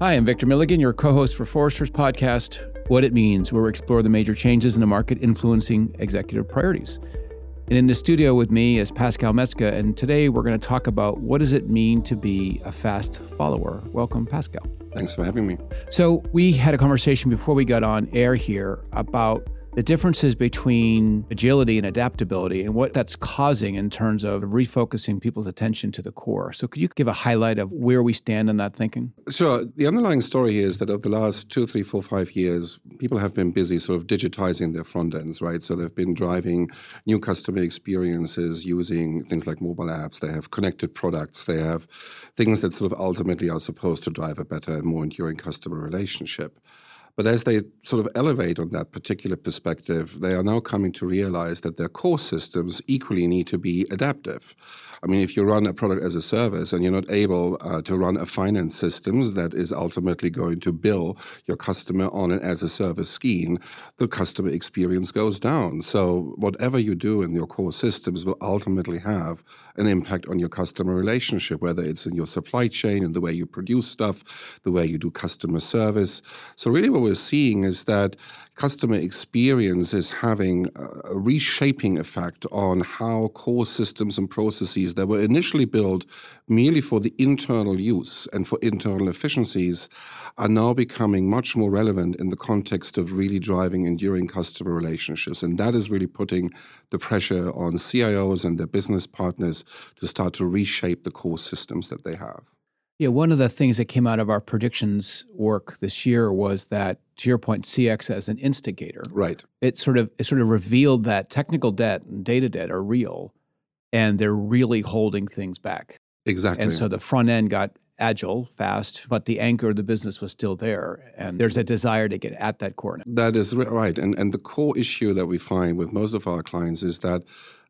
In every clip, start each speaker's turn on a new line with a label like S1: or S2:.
S1: Hi, I'm Victor Milligan, your co host for Forrester's podcast, What It Means, where we explore the major changes in the market influencing executive priorities. And in the studio with me is Pascal Matzke, and today we're going to talk about what does it mean to be a fast follower. Welcome, Pascal.
S2: Thanks for having me.
S1: So, we had a conversation before we got on air here about the differences between agility and adaptability and what that's causing in terms of refocusing people's attention to the core. So, could you give a highlight of where we stand in that thinking?
S2: Sure. Uh, the underlying story here is that over the last two, three, four, five years, people have been busy sort of digitizing their front ends, right? So, they've been driving new customer experiences using things like mobile apps. They have connected products. They have things that sort of ultimately are supposed to drive a better and more enduring customer relationship. But as they sort of elevate on that particular perspective, they are now coming to realize that their core systems equally need to be adaptive. I mean, if you run a product as a service and you're not able uh, to run a finance system that is ultimately going to bill your customer on an as a service scheme, the customer experience goes down. So, whatever you do in your core systems will ultimately have an impact on your customer relationship, whether it's in your supply chain and the way you produce stuff, the way you do customer service. So, really, what we're seeing is that customer experience is having a reshaping effect on how core systems and processes that were initially built merely for the internal use and for internal efficiencies are now becoming much more relevant in the context of really driving enduring customer relationships. And that is really putting the pressure on CIOs and their business partners to start to reshape the core systems that they have.
S1: Yeah, one of the things that came out of our predictions work this year was that, to your point, CX as an instigator.
S2: Right.
S1: It sort of it sort of revealed that technical debt and data debt are real, and they're really holding things back.
S2: Exactly.
S1: And so the front end got agile, fast, but the anchor of the business was still there. And there's a desire to get at that core.
S2: That is right. And and the core issue that we find with most of our clients is that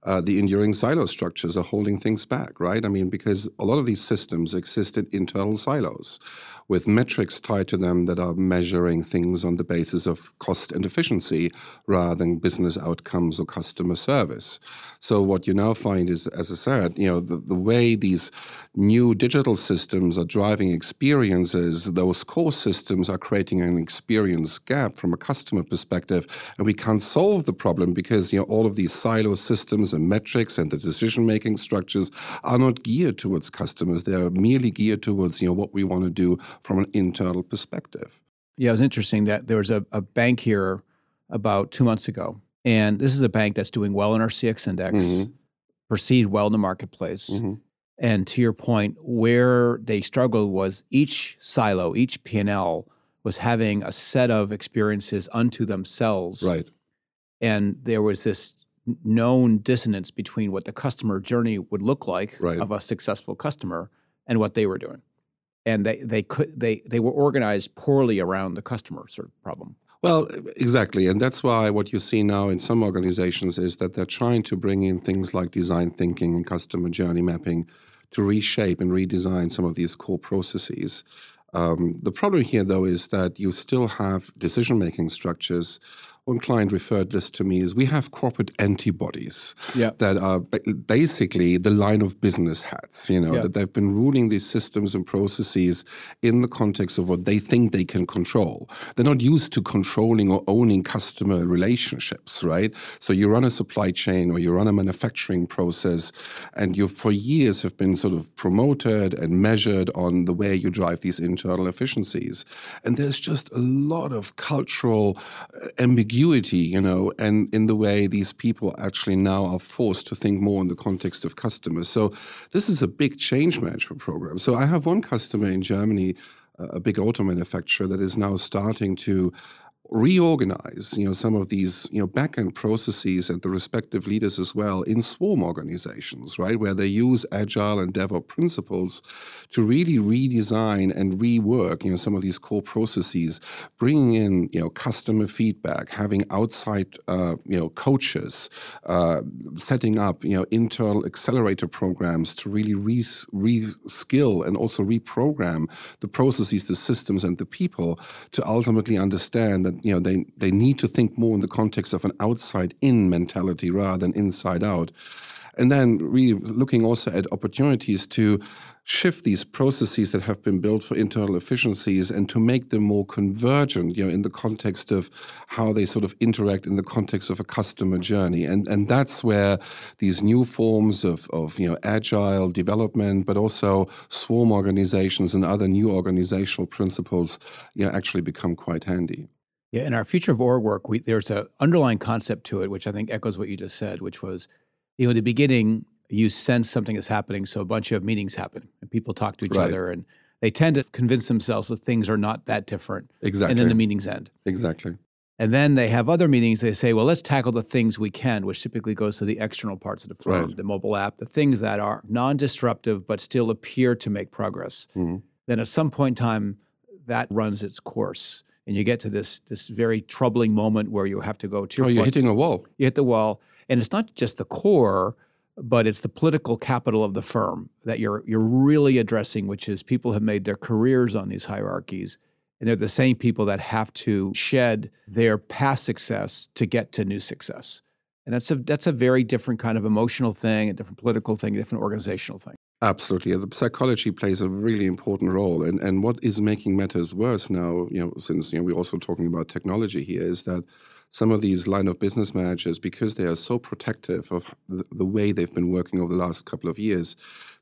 S2: uh, the enduring silo structures are holding things back, right? I mean, because a lot of these systems exist in internal silos with metrics tied to them that are measuring things on the basis of cost and efficiency rather than business outcomes or customer service. So what you now find is, as I said, you know, the, the way these new digital systems are driving experiences, those core systems are creating an experience gap from a customer perspective. And we can't solve the problem because, you know, all of these silo systems and metrics and the decision-making structures are not geared towards customers. They are merely geared towards, you know, what we want to do from an internal perspective.
S1: Yeah, it was interesting that there was a, a bank here about two months ago, and this is a bank that's doing well in our CX index, mm-hmm. perceived well in the marketplace. Mm-hmm. And to your point, where they struggled was each silo, each P&L was having a set of experiences unto themselves.
S2: Right.
S1: And there was this known dissonance between what the customer journey would look like right. of a successful customer and what they were doing and they they could they they were organized poorly around the customer sort of problem.
S2: Well, exactly. And that's why what you see now in some organizations is that they're trying to bring in things like design thinking and customer journey mapping to reshape and redesign some of these core processes. Um, the problem here, though, is that you still have decision making structures one client referred this to me as we have corporate antibodies yeah. that are basically the line of business hats, you know, yeah. that they've been ruling these systems and processes in the context of what they think they can control. They're not used to controlling or owning customer relationships, right? So you run a supply chain or you run a manufacturing process and you for years have been sort of promoted and measured on the way you drive these internal efficiencies. And there's just a lot of cultural uh, ambiguity ambiguity, you know, and in the way these people actually now are forced to think more in the context of customers. So this is a big change management program. So I have one customer in Germany, a big auto manufacturer, that is now starting to reorganize you know some of these you know backend processes and the respective leaders as well in swarm organizations right where they use agile and devops principles to really redesign and rework you know some of these core processes bringing in you know customer feedback having outside uh, you know coaches uh, setting up you know internal accelerator programs to really re- reskill and also reprogram the processes the systems and the people to ultimately understand that you know they they need to think more in the context of an outside in mentality rather than inside out and then really looking also at opportunities to shift these processes that have been built for internal efficiencies and to make them more convergent, you know, in the context of how they sort of interact in the context of a customer journey. And and that's where these new forms of, of you know agile development, but also swarm organizations and other new organizational principles, you know, actually become quite handy.
S1: Yeah, in our future of org work, we, there's an underlying concept to it, which I think echoes what you just said, which was, you know, in the beginning, you sense something is happening, so a bunch of meetings happen and people talk to each right. other, and they tend to convince themselves that things are not that different.
S2: Exactly.
S1: And then the meetings end.
S2: Exactly.
S1: And then they have other meetings. They say, well, let's tackle the things we can, which typically goes to the external parts of the firm, right. the mobile app, the things that are non disruptive but still appear to make progress. Mm-hmm. Then at some point in time, that runs its course. And you get to this, this very troubling moment where you have to go to
S2: your Oh, you're hitting a wall.
S1: You hit the wall. And it's not just the core, but it's the political capital of the firm that you're you're really addressing, which is people have made their careers on these hierarchies, and they're the same people that have to shed their past success to get to new success. And that's a that's a very different kind of emotional thing, a different political thing, a different organizational thing.
S2: Absolutely. The psychology plays a really important role. And and what is making matters worse now, you know, since you know, we're also talking about technology here, is that some of these line of business managers, because they are so protective of the, way they've been working over the last couple of years,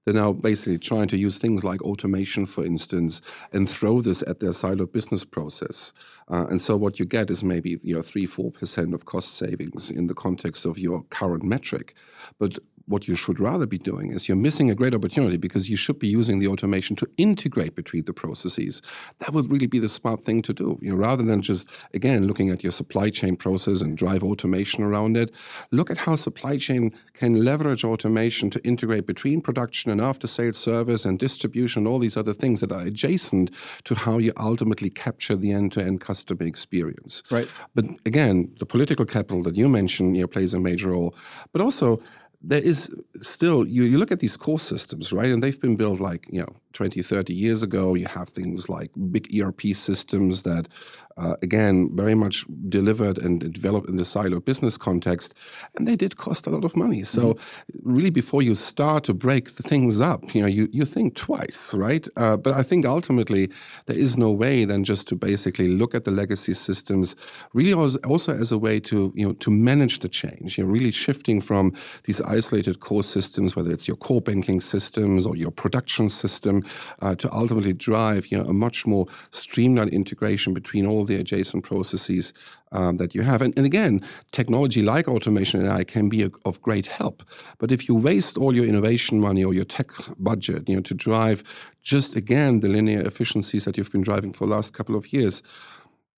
S2: they're now basically trying to use things like automation, for instance, and throw this at their silo business process. Uh, and so what you get is maybe you know three, four percent of cost savings in the context of your current metric. But what you should rather be doing is you're missing a great opportunity because you should be using the automation to integrate between the processes. That would really be the smart thing to do. You know, rather than just again looking at your supply chain process and drive automation around it, look at how supply chain can leverage automation to integrate between production and after sales service and distribution, all these other things that are adjacent to how you ultimately capture the end-to-end customer experience.
S1: Right.
S2: But again, the political capital that you mentioned you know, plays a major role. But also there is still you, you look at these core systems right? And they've been built like you know 20 30 years ago. You have things like big erp systems that uh, again, very much delivered and developed in the silo business context, and they did cost a lot of money. So, mm-hmm. really, before you start to break things up, you know, you, you think twice, right? Uh, but I think ultimately there is no way than just to basically look at the legacy systems, really also as a way to you know to manage the change. You know, really shifting from these isolated core systems, whether it's your core banking systems or your production system, uh, to ultimately drive you know a much more streamlined integration between all the adjacent processes um, that you have. And, and, again, technology like automation and AI can be a, of great help. But if you waste all your innovation money or your tech budget, you know, to drive just again the linear efficiencies that you've been driving for the last couple of years,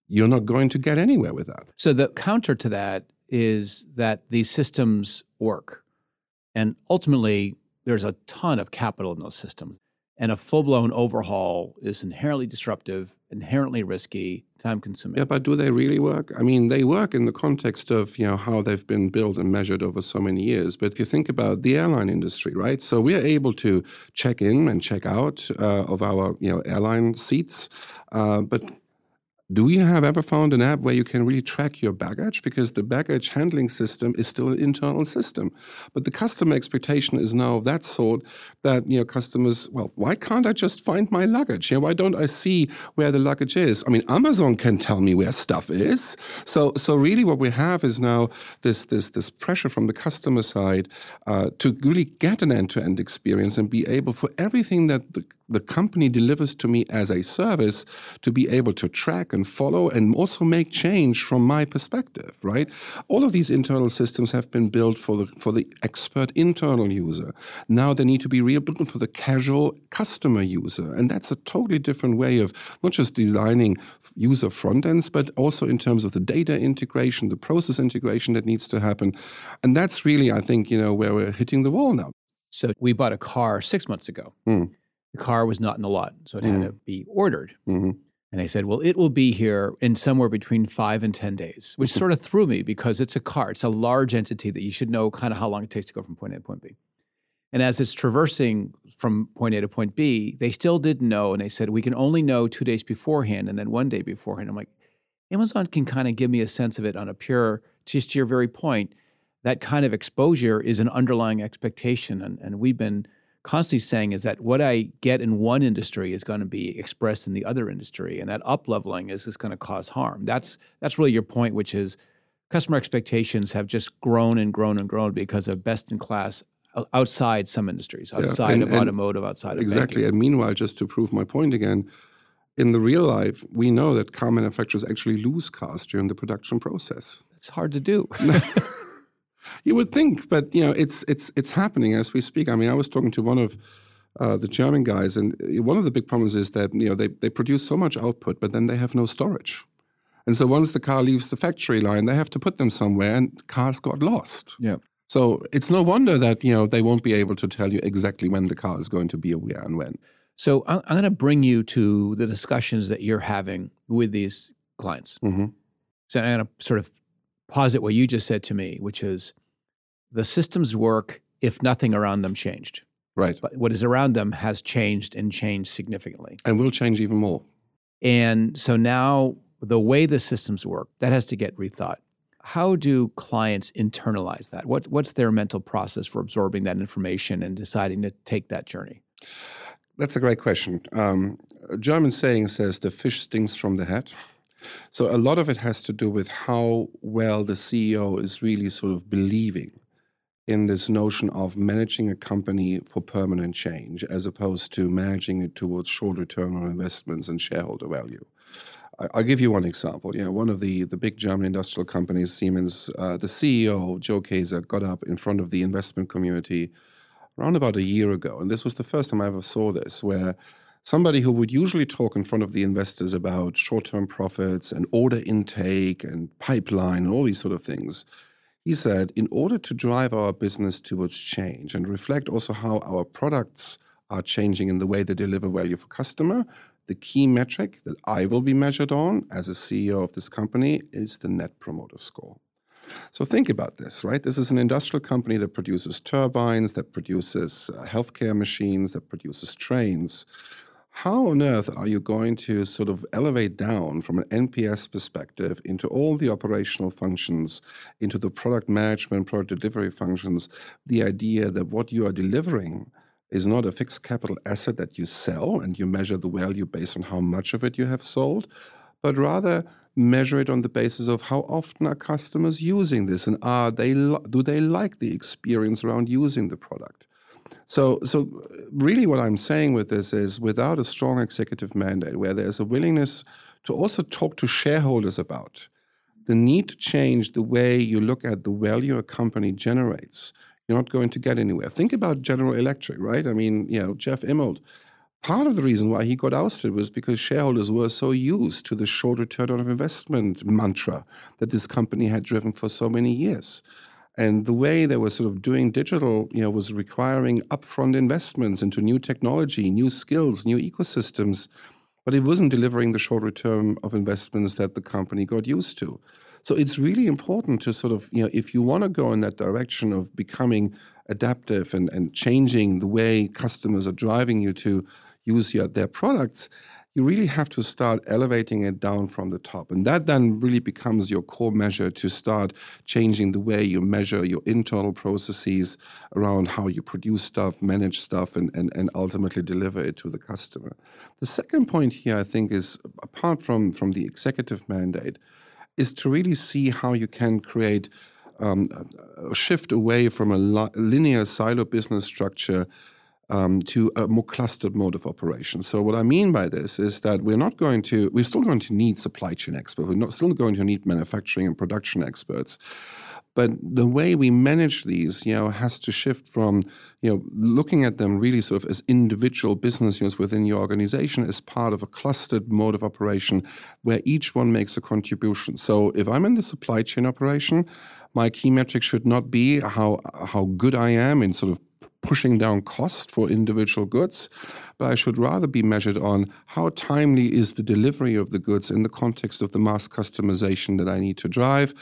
S2: you're not going to get anywhere with that.
S1: So the counter to that is that these systems work. And ultimately, there's a ton of capital in those systems. And a full blown overhaul is inherently disruptive, inherently risky, time consuming.
S2: Yeah, but do they really work? I mean, they work in the context of you know how they've been built and measured over so many years. But if you think about the airline industry, right? So we're able to check in and check out uh, of our you know airline seats, uh, but do you have ever found an app where you can really track your baggage? Because the baggage handling system is still an internal system. But the customer expectation is now of that sort that, you know, customers, well, why can't I just find my luggage? You know, why don't I see where the luggage is? I mean, Amazon can tell me where stuff is. So so really what we have is now this this this pressure from the customer side uh, to really get an end-to-end experience and be able for everything that the the company delivers to me as a service to be able to track and follow and also make change from my perspective, right? All of these internal systems have been built for the for the expert internal user. Now they need to be rebuilt for the casual customer user. And that's a totally different way of not just designing user front ends, but also in terms of the data integration, the process integration that needs to happen. And that's really, I think, you know, where we're hitting the wall now.
S1: So we bought a car six months ago. Mm the car was not in the lot, so it had mm-hmm. to be ordered. Mm-hmm. And they said, well, it will be here in somewhere between five and 10 days, which sort of threw me because it's a car. It's a large entity that you should know kind of how long it takes to go from point A to point B. And as it's traversing from point A to point B, they still didn't know. And they said, we can only know two days beforehand and then one day beforehand. I'm like, Amazon can kind of give me a sense of it on a pure, just to your very point, that kind of exposure is an underlying expectation. And, and we've been constantly saying is that what I get in one industry is going to be expressed in the other industry, and that up leveling is just going to cause harm. That's that's really your point, which is customer expectations have just grown and grown and grown because of best in class outside some industries, outside yeah, and, of automotive, outside of
S2: exactly.
S1: Banking.
S2: And meanwhile, just to prove my point again, in the real life, we know that car manufacturers actually lose cars during the production process.
S1: It's hard to do.
S2: you would think, but you know, it's it's it's happening as we speak. I mean, I was talking to one of uh, the German guys, and one of the big problems is that you know they they produce so much output, but then they have no storage. And so once the car leaves the factory line, they have to put them somewhere, and cars got lost.
S1: Yeah.
S2: So it's no wonder that you know they won't be able to tell you exactly when the car is going to be where and when.
S1: So I'm, I'm going to bring you to the discussions that you're having with these clients.
S2: Mm-hmm.
S1: So I'm going to sort of posit what you just said to me, which is the systems work if nothing around them changed.
S2: Right.
S1: But what is around them has changed and changed significantly.
S2: And will change even more.
S1: And so now the way the systems work, that has to get rethought. How do clients internalize that? What, what's their mental process for absorbing that information and deciding to take that journey?
S2: That's a great question. Um, a German saying says the fish stinks from the head. So a lot of it has to do with how well the CEO is really sort of believing in this notion of managing a company for permanent change as opposed to managing it towards short return on investments and shareholder value. I'll give you one example. You know, one of the, the big German industrial companies, Siemens, uh, the CEO, Joe Kaeser, got up in front of the investment community around about a year ago. And this was the first time I ever saw this, where somebody who would usually talk in front of the investors about short term profits and order intake and pipeline and all these sort of things. He said, in order to drive our business towards change and reflect also how our products are changing in the way they deliver value for customer, the key metric that I will be measured on as a CEO of this company is the net promoter score. So think about this, right? This is an industrial company that produces turbines, that produces uh, healthcare machines, that produces trains. How on earth are you going to sort of elevate down from an NPS perspective into all the operational functions, into the product management, product delivery functions, the idea that what you are delivering is not a fixed capital asset that you sell and you measure the value based on how much of it you have sold, but rather measure it on the basis of how often are customers using this and are they do they like the experience around using the product so so really what i'm saying with this is without a strong executive mandate where there's a willingness to also talk to shareholders about the need to change the way you look at the value a company generates you're not going to get anywhere. Think about general electric right? I mean you know jeff immelt. Part of the reason why he got ousted was because shareholders were so used to the short return on investment mantra that this company had driven for so many years. And the way they were sort of doing digital, you know, was requiring upfront investments into new technology, new skills, new ecosystems, but it wasn't delivering the short return of investments that the company got used to. So it's really important to sort of, you know, if you want to go in that direction of becoming adaptive and, and changing the way customers are driving you to use your, their products, you really have to start elevating it down from the top. And that then really becomes your core measure to start changing the way you measure your internal processes around how you produce stuff, manage stuff, and, and, and ultimately deliver it to the customer. The second point here, I think, is apart from, from the executive mandate, is to really see how you can create um, a shift away from a linear silo business structure um, to a more clustered mode of operation. So what I mean by this is that we're not going to, we're still going to need supply chain experts. We're not still going to need manufacturing and production experts. But the way we manage these, you know, has to shift from, you know, looking at them really sort of as individual business units within your organization as part of a clustered mode of operation where each one makes a contribution. So if I'm in the supply chain operation, my key metric should not be how how good I am in sort of pushing down cost for individual goods, but I should rather be measured on how timely is the delivery of the goods in the context of the mass customization that I need to drive.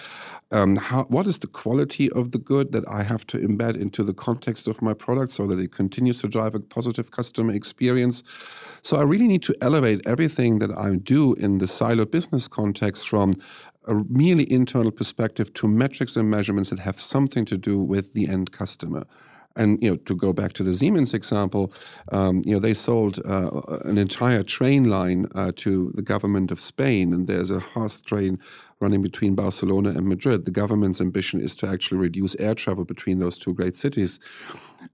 S2: Um, how, what is the quality of the good that I have to embed into the context of my product so that it continues to drive a positive customer experience? So I really need to elevate everything that I do in the silo business context from a merely internal perspective to metrics and measurements that have something to do with the end customer. And you know, to go back to the Siemens example, um, you know, they sold uh, an entire train line uh, to the government of Spain, and there's a HARS train running between Barcelona and Madrid. The government's ambition is to actually reduce air travel between those two great cities.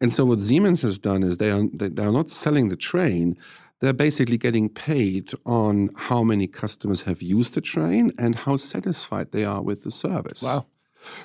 S2: And so, what Siemens has done is they are they are not selling the train; they're basically getting paid on how many customers have used the train and how satisfied they are with the service.
S1: Wow.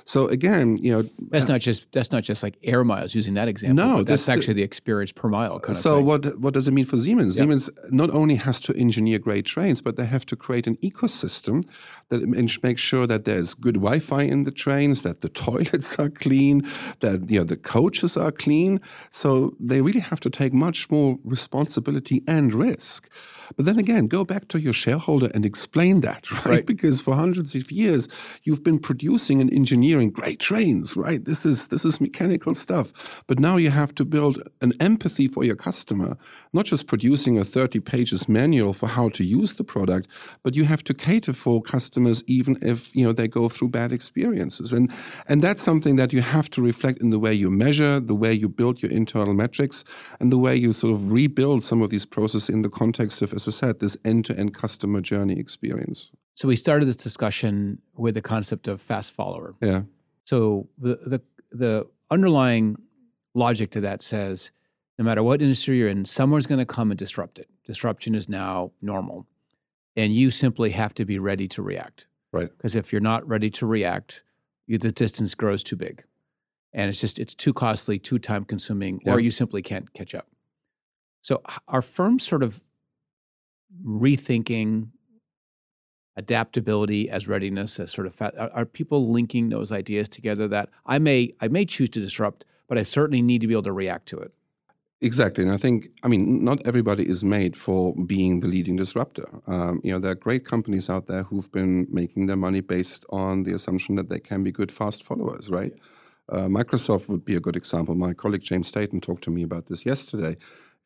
S2: So again, you know,
S1: that's uh, not just that's not just like air miles using that example. No, that's actually the, experience per mile. Kind
S2: so what what does it mean for Siemens? Yep. Siemens not only has to engineer great trains, but they have to create an ecosystem that makes sure that there's good Wi-Fi in the trains, that the toilets are clean, that you know the coaches are clean. So they really have to take much more responsibility and risk. But then again, go back to your shareholder and explain that, right? right? Because for hundreds of years, you've been producing and engineering great trains, right? This is this is mechanical stuff. But now you have to build an empathy for your customer, not just producing a 30 pages manual for how to use the product, but you have to cater for customers even if you know they go through bad experiences. And and that's something that you have to reflect in the way you measure, the way you build your internal metrics, and the way you sort of rebuild some of these processes in the context of as I said, this end to end customer journey experience.
S1: So we started this discussion with the concept of fast follower.
S2: Yeah.
S1: So the, the, the underlying logic to that says no matter what industry you're in, someone's going to come and disrupt it. Disruption is now normal. And you simply have to be ready to react.
S2: Right.
S1: Because if you're not ready to react, you, the distance grows too big. And it's just, it's too costly, too time consuming, yeah. or you simply can't catch up. So are firms sort of rethinking adaptability as readiness as sort of fat, are, are, people linking those ideas together that I may I may choose to disrupt, but I certainly need to be able to react to it.
S2: Exactly, and I think I mean not everybody is made for being the leading disruptor. Um, you know, there are great companies out there who've been making their money based on the assumption that they can be good fast followers, right? Uh, Microsoft would be a good example. My colleague James Staten talked to me about this yesterday.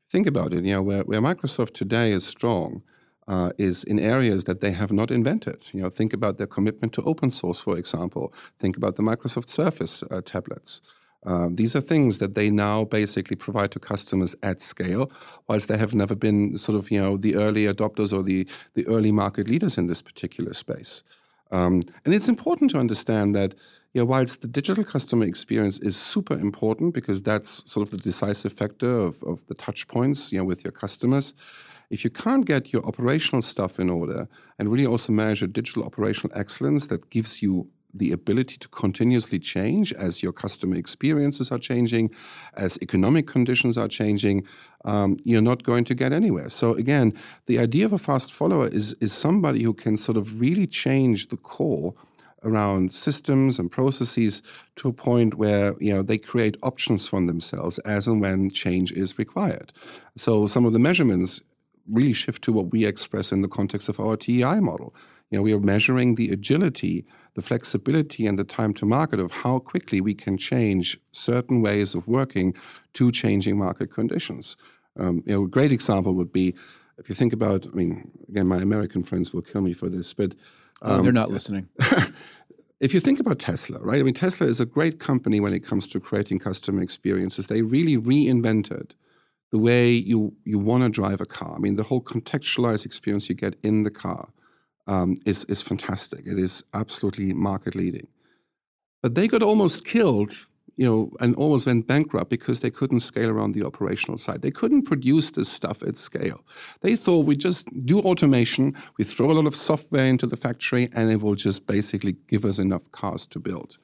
S2: Think about it. You know, where, where Microsoft today is strong uh, is in areas that they have not invented. You know, think about their commitment to open source, for example. Think about the Microsoft Surface uh, tablets. Uh, these are things that they now basically provide to customers at scale, whilst they have never been sort of you know the early adopters or the the early market leaders in this particular space. Um, and it's important to understand that yeah, whilst the digital customer experience is super important because that's sort of the decisive factor of, of the touch points, you know, with your customers, if you can't get your operational stuff in order and really also manage digital operational excellence that gives you the ability to continuously change as your customer experiences are changing, as economic conditions are changing, um, you're not going to get anywhere. So again, the idea of a fast follower is is somebody who can sort of really change the core around systems and processes to a point where you know they create options for themselves as and when change is required. So some of the measurements really shift to what we express in the context of our TEI model. You know, we are measuring the agility, the flexibility, and the time to market of how quickly we can change certain ways of working to changing market conditions. Um, you know, a great example would be if you think about. I mean, again, my American friends will kill me for this, but
S1: um, oh, they're not listening.
S2: if you think about Tesla, right? I mean, Tesla is a great company when it comes to creating customer experiences. They really reinvented the way you you want to drive a car. I mean, the whole contextualized experience you get in the car um, is is fantastic. It is absolutely market leading. But they got almost killed you know, and almost went bankrupt because they couldn't scale around the operational side. They couldn't produce this stuff at scale. They thought we just do automation, we throw a lot of software into the factory, and it will just basically give us enough cars to build.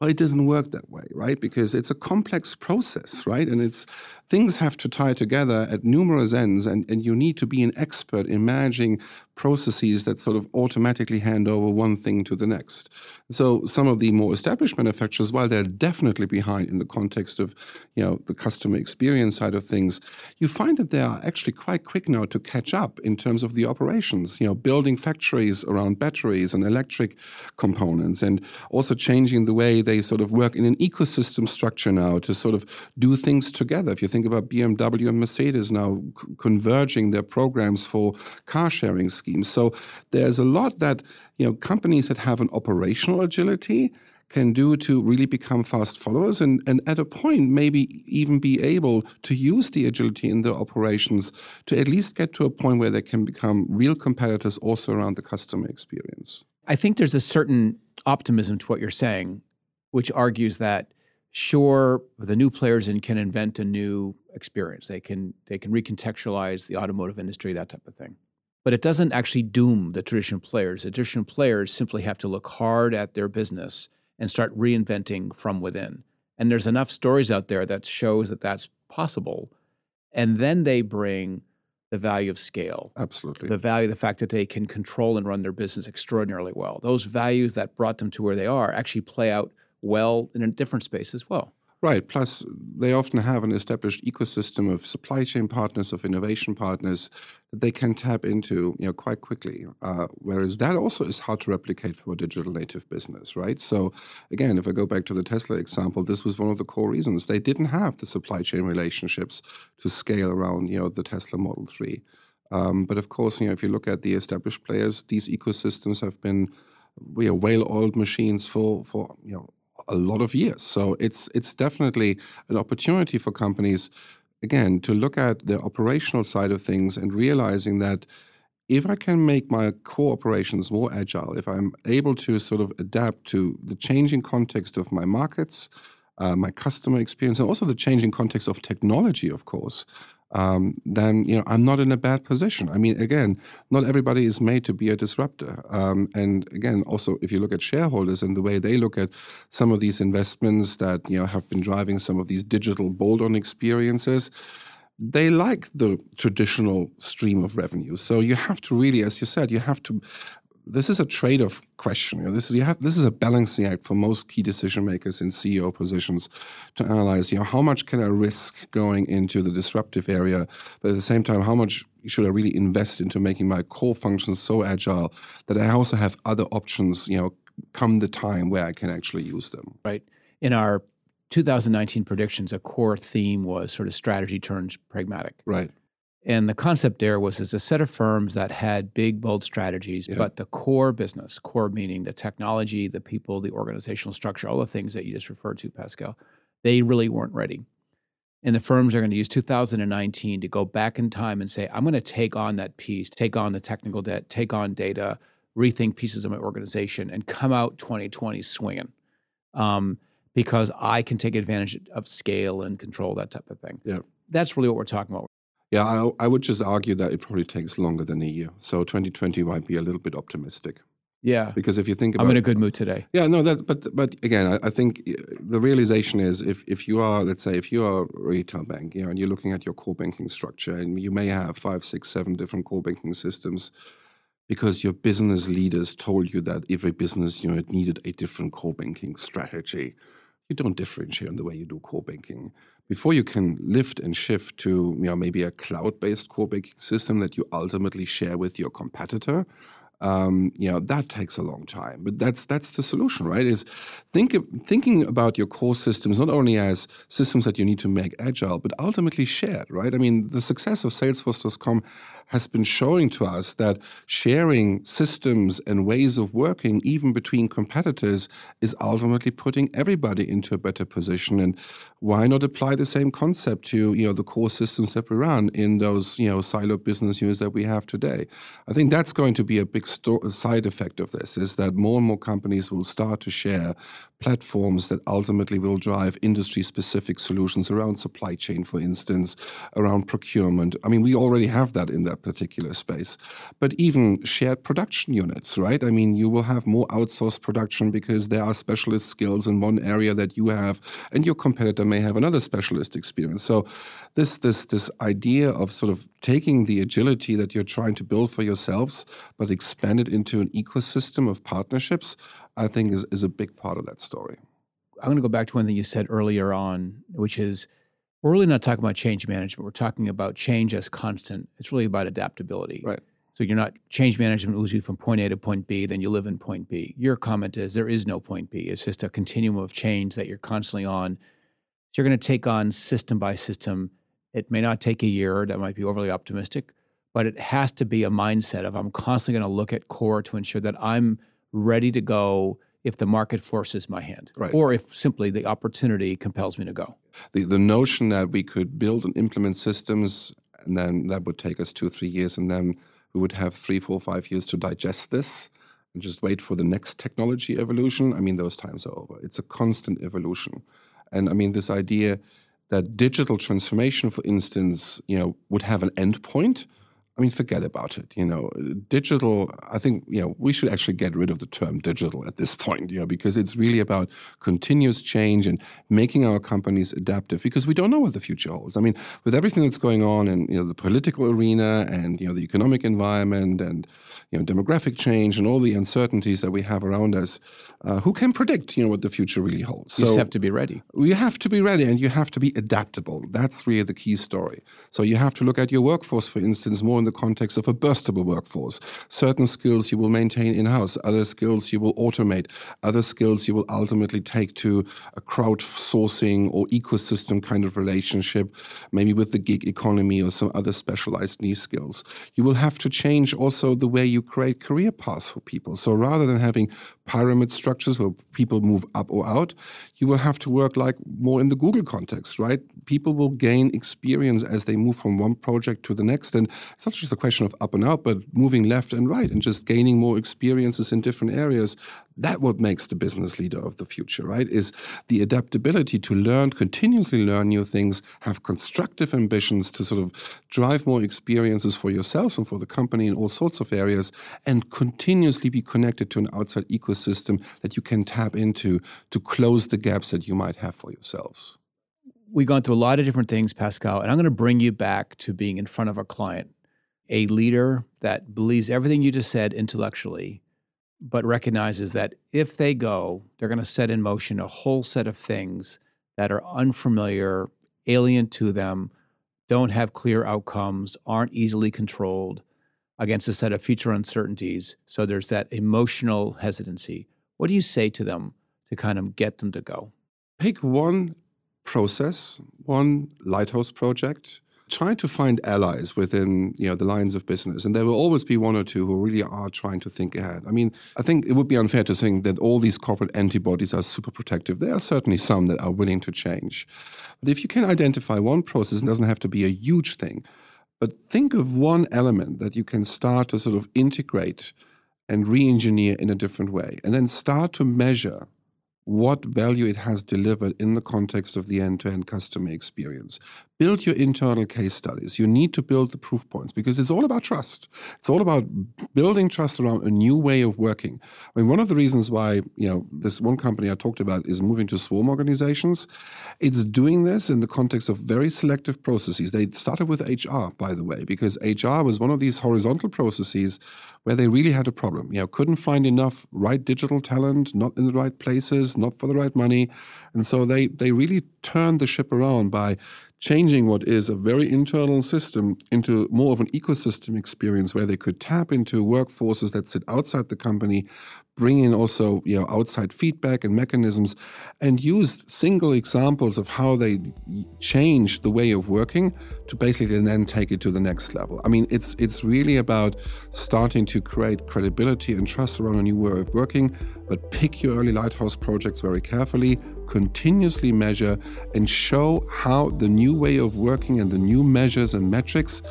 S2: Well, it doesn't work that way, right? Because it's a complex process, right? And it's things have to tie together at numerous ends, and, and you need to be an expert in managing processes that sort of automatically hand over one thing to the next. So some of the more established manufacturers, while they're definitely behind in the context of, you know, the customer experience side of things, you find that they are actually quite quick now to catch up in terms of the operations, you know, building factories around batteries and electric components and also changing the way they sort of work in an ecosystem structure now to sort of do things together. If you think about BMW and Mercedes now converging their programs for car sharing schemes. So there's a lot that you know companies that have an operational agility can do to really become fast followers and, and at a point maybe even be able to use the agility in their operations to at least get to a point where they can become real competitors also around the customer experience.
S1: I think there's a certain optimism to what you're saying, which argues that sure the new players in can invent a new experience. They can they can recontextualize the automotive industry, that type of thing but it doesn't actually doom the traditional players. The traditional players simply have to look hard at their business and start reinventing from within. And there's enough stories out there that shows that that's possible. And then they bring the value of scale.
S2: Absolutely.
S1: The value, the fact that they can control and run their business extraordinarily well. Those values that brought them to where they are actually play out well in a different space as well.
S2: Right. Plus, they often have an established ecosystem of supply chain partners, of innovation partners that they can tap into, you know, quite quickly. Uh, whereas that also is hard to replicate for a digital native business, right? So, again, if I go back to the Tesla example, this was one of the core reasons they didn't have the supply chain relationships to scale around, you know, the Tesla Model Three. Um, but of course, you know, if you look at the established players, these ecosystems have been we are well-oiled machines for for you know a lot of years. So it's it's definitely an opportunity for companies again to look at the operational side of things and realizing that if I can make my core operations more agile, if I'm able to sort of adapt to the changing context of my markets, uh, my customer experience, and also the changing context of technology, of course, um, then you know I'm not in a bad position. I mean, again, not everybody is made to be a disruptor. Um, and again, also if you look at shareholders and the way they look at some of these investments that you know have been driving some of these digital bolt-on experiences, they like the traditional stream of revenue. So you have to really, as you said, you have to this is a trade-off question. You know, this is you have this is a balancing act for most key decision makers in CEO positions to analyze. You know, how much can I risk going into the disruptive area, but at the same time, how much should I really invest into making my core functions so agile that I also have other options. You know, come the time where I can actually use them.
S1: Right. In our 2019 predictions, a core theme was sort of strategy turns pragmatic.
S2: Right.
S1: And the concept there was as a set of firms that had big, bold strategies, yeah. but the core business, core meaning the technology, the people, the organizational structure, all the things that you just referred to, Pascal, they really weren't ready. And the firms are going to use 2019 to go back in time and say, I'm going to take on that piece, take on the technical debt, take on data, rethink pieces of my organization, and come out 2020 swinging. Um, because I can take advantage of scale and control that type of thing.
S2: Yeah.
S1: That's really what we're talking about.
S2: Yeah, I, I, would just argue that it probably takes longer than a year. So 2020 might be a little bit optimistic.
S1: Yeah,
S2: because if you think about,
S1: I'm in a good mood today.
S2: Yeah, no, that but but again, I, I think uh, the realization is if if you are, let's say, if you are a retail bank, you know, and you're looking at your core banking structure, and you may have five, six, seven different core banking systems, because your business leaders told you that every business unit needed a different core banking strategy. You don't differentiate in the way you do core banking before you can lift and shift to you know, maybe a cloud-based core banking system that you ultimately share with your competitor, um, you know that takes a long time. But that's that's the solution, right? Is think thinking about your core systems not only as systems that you need to make agile, but ultimately shared, right? I mean, the success of Salesforce.com has been showing to us that sharing systems and ways of working, even between competitors, is ultimately putting everybody into a better position. And why not apply the same concept to you know the core systems that we run in those you know silo business units that we have today? I think that's going to be a big sto- side effect of this: is that more and more companies will start to share platforms that ultimately will drive industry-specific solutions around supply chain, for instance, around procurement. I mean, we already have that in that particular space, but even shared production units, right? I mean, you will have more outsourced production because there are specialist skills in one area that you have, and your competitor may have another specialist experience. So this this this idea of sort of taking the agility that you're trying to build for yourselves, but expand it into an ecosystem of partnerships, I think is, is a big part of that story.
S1: I'm going to go back to one thing you said earlier on, which is we're really not talking about change management. We're talking about change as constant. It's really about adaptability.
S2: Right.
S1: So you're not change management moves you from point A to point B, then you live in point B. Your comment is there is no point B. It's just a continuum of change that you're constantly on so you're going to take on system by system. It may not take a year, that might be overly optimistic, but it has to be a mindset of I'm constantly going to look at core to ensure that I'm ready to go if the market forces my hand,
S2: Right.
S1: or if simply the opportunity compels me to go.
S2: The, the notion that we could build and implement systems and then that would take us two three years and then we would have three, four, five years to digest this and just wait for the next technology evolution. I mean, those times are over. It's a constant evolution. And I mean, this idea that digital transformation, for instance, you know, would have an endpoint. I mean, forget about it. You know, digital. I think you know we should actually get rid of the term digital at this point. You know, because it's really about continuous change and making our companies adaptive. Because we don't know what the future holds. I mean, with everything that's going on in you know the political arena and you know the economic environment and you know demographic change and all the uncertainties that we have around us, uh, who can predict you know what the future really holds?
S1: You just have to be ready.
S2: You have to be ready and you have to be adaptable. That's really the key story. So you have to look at your workforce, for instance, more in the context of a burstable workforce. Certain skills you will maintain in house, other skills you will automate, other skills you will ultimately take to a crowdsourcing or ecosystem kind of relationship, maybe with the gig economy or some other specialized niche skills. You will have to change also the way you create career paths for people. So rather than having pyramid structures where people move up or out, you will have to work like more in the Google context, right? People will gain experience as they move from one project to the next. And it's not just a question of up and out, but moving left and right and just gaining more experiences in different areas. That what makes the business leader of the future, right? Is the adaptability to learn, continuously learn new things, have constructive ambitions to sort of drive more experiences for yourselves and for the company in all sorts of areas, and continuously be connected to an outside ecosystem that you can tap into to close the gaps that you might have for yourselves.
S1: We've gone through a lot of different things, Pascal, and I'm going to bring you back to being in front of a client, a leader that believes everything you just said intellectually, but recognizes that if they go, they're going to set in motion a whole set of things that are unfamiliar, alien to them, don't have clear outcomes, aren't easily controlled against a set of future uncertainties. So there's that emotional hesitancy. What do you say to them to kind of get them to go?
S2: Pick one process, one lighthouse project. Try to find allies within you know the lines of business, and there will always be one or two who really are trying to think ahead. I mean, I think it would be unfair to think that all these corporate antibodies are super protective. There are certainly some that are willing to change, but if you can identify one process, it doesn't have to be a huge thing, but think of one element that you can start to sort of integrate and re-engineer in a different way, and then start to measure what value it has delivered in the context of the end-to-end customer experience. Build your internal case studies. You need to build the proof points because it's all about trust. It's all about building trust around a new way of working. I mean, one of the reasons why, you know, this one company I talked about is moving to swarm organizations. It's doing this in the context of very selective processes. They started with HR, by the way, because HR was one of these horizontal processes where they really had a problem. You know, couldn't find enough right digital talent, not in the right places, not for the right money. And so they they really turned the ship around by changing what is a very internal system into more of an ecosystem experience where they could tap into workforces that sit outside the company, bring in also you know outside feedback and mechanisms, and use single examples of how they change the way of working to basically then take it to the next level. I mean, it's it's really about starting to create credibility and trust around a new way of working, but pick your early lighthouse projects very carefully, continuously measure, and show how the new way of working and the new measures and metrics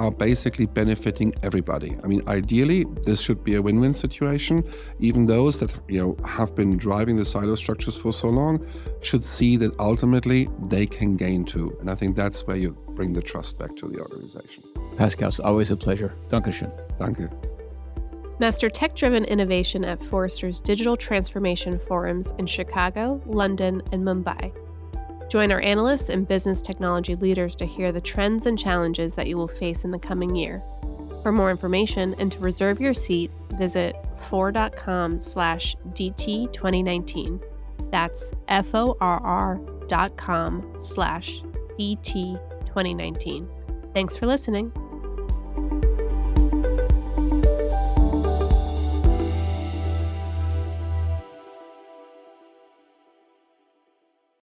S2: are basically benefiting everybody. I mean, ideally, this should be a win-win situation. Even those that you know have been driving the silo structures for so long should see that ultimately they can gain too. And I think that's where you bring the trust back to the organization.
S1: Pascal, it's always a pleasure. Dankeschön.
S2: Danke.
S3: Master tech driven innovation at Forrester's digital transformation forums in Chicago, London, and Mumbai. Join our analysts and business technology leaders to hear the trends and challenges that you will face in the coming year. For more information and to reserve your seat, visit forr.com slash DT 2019. That's F-O-R-R dot com slash DT 2019. Thanks for listening.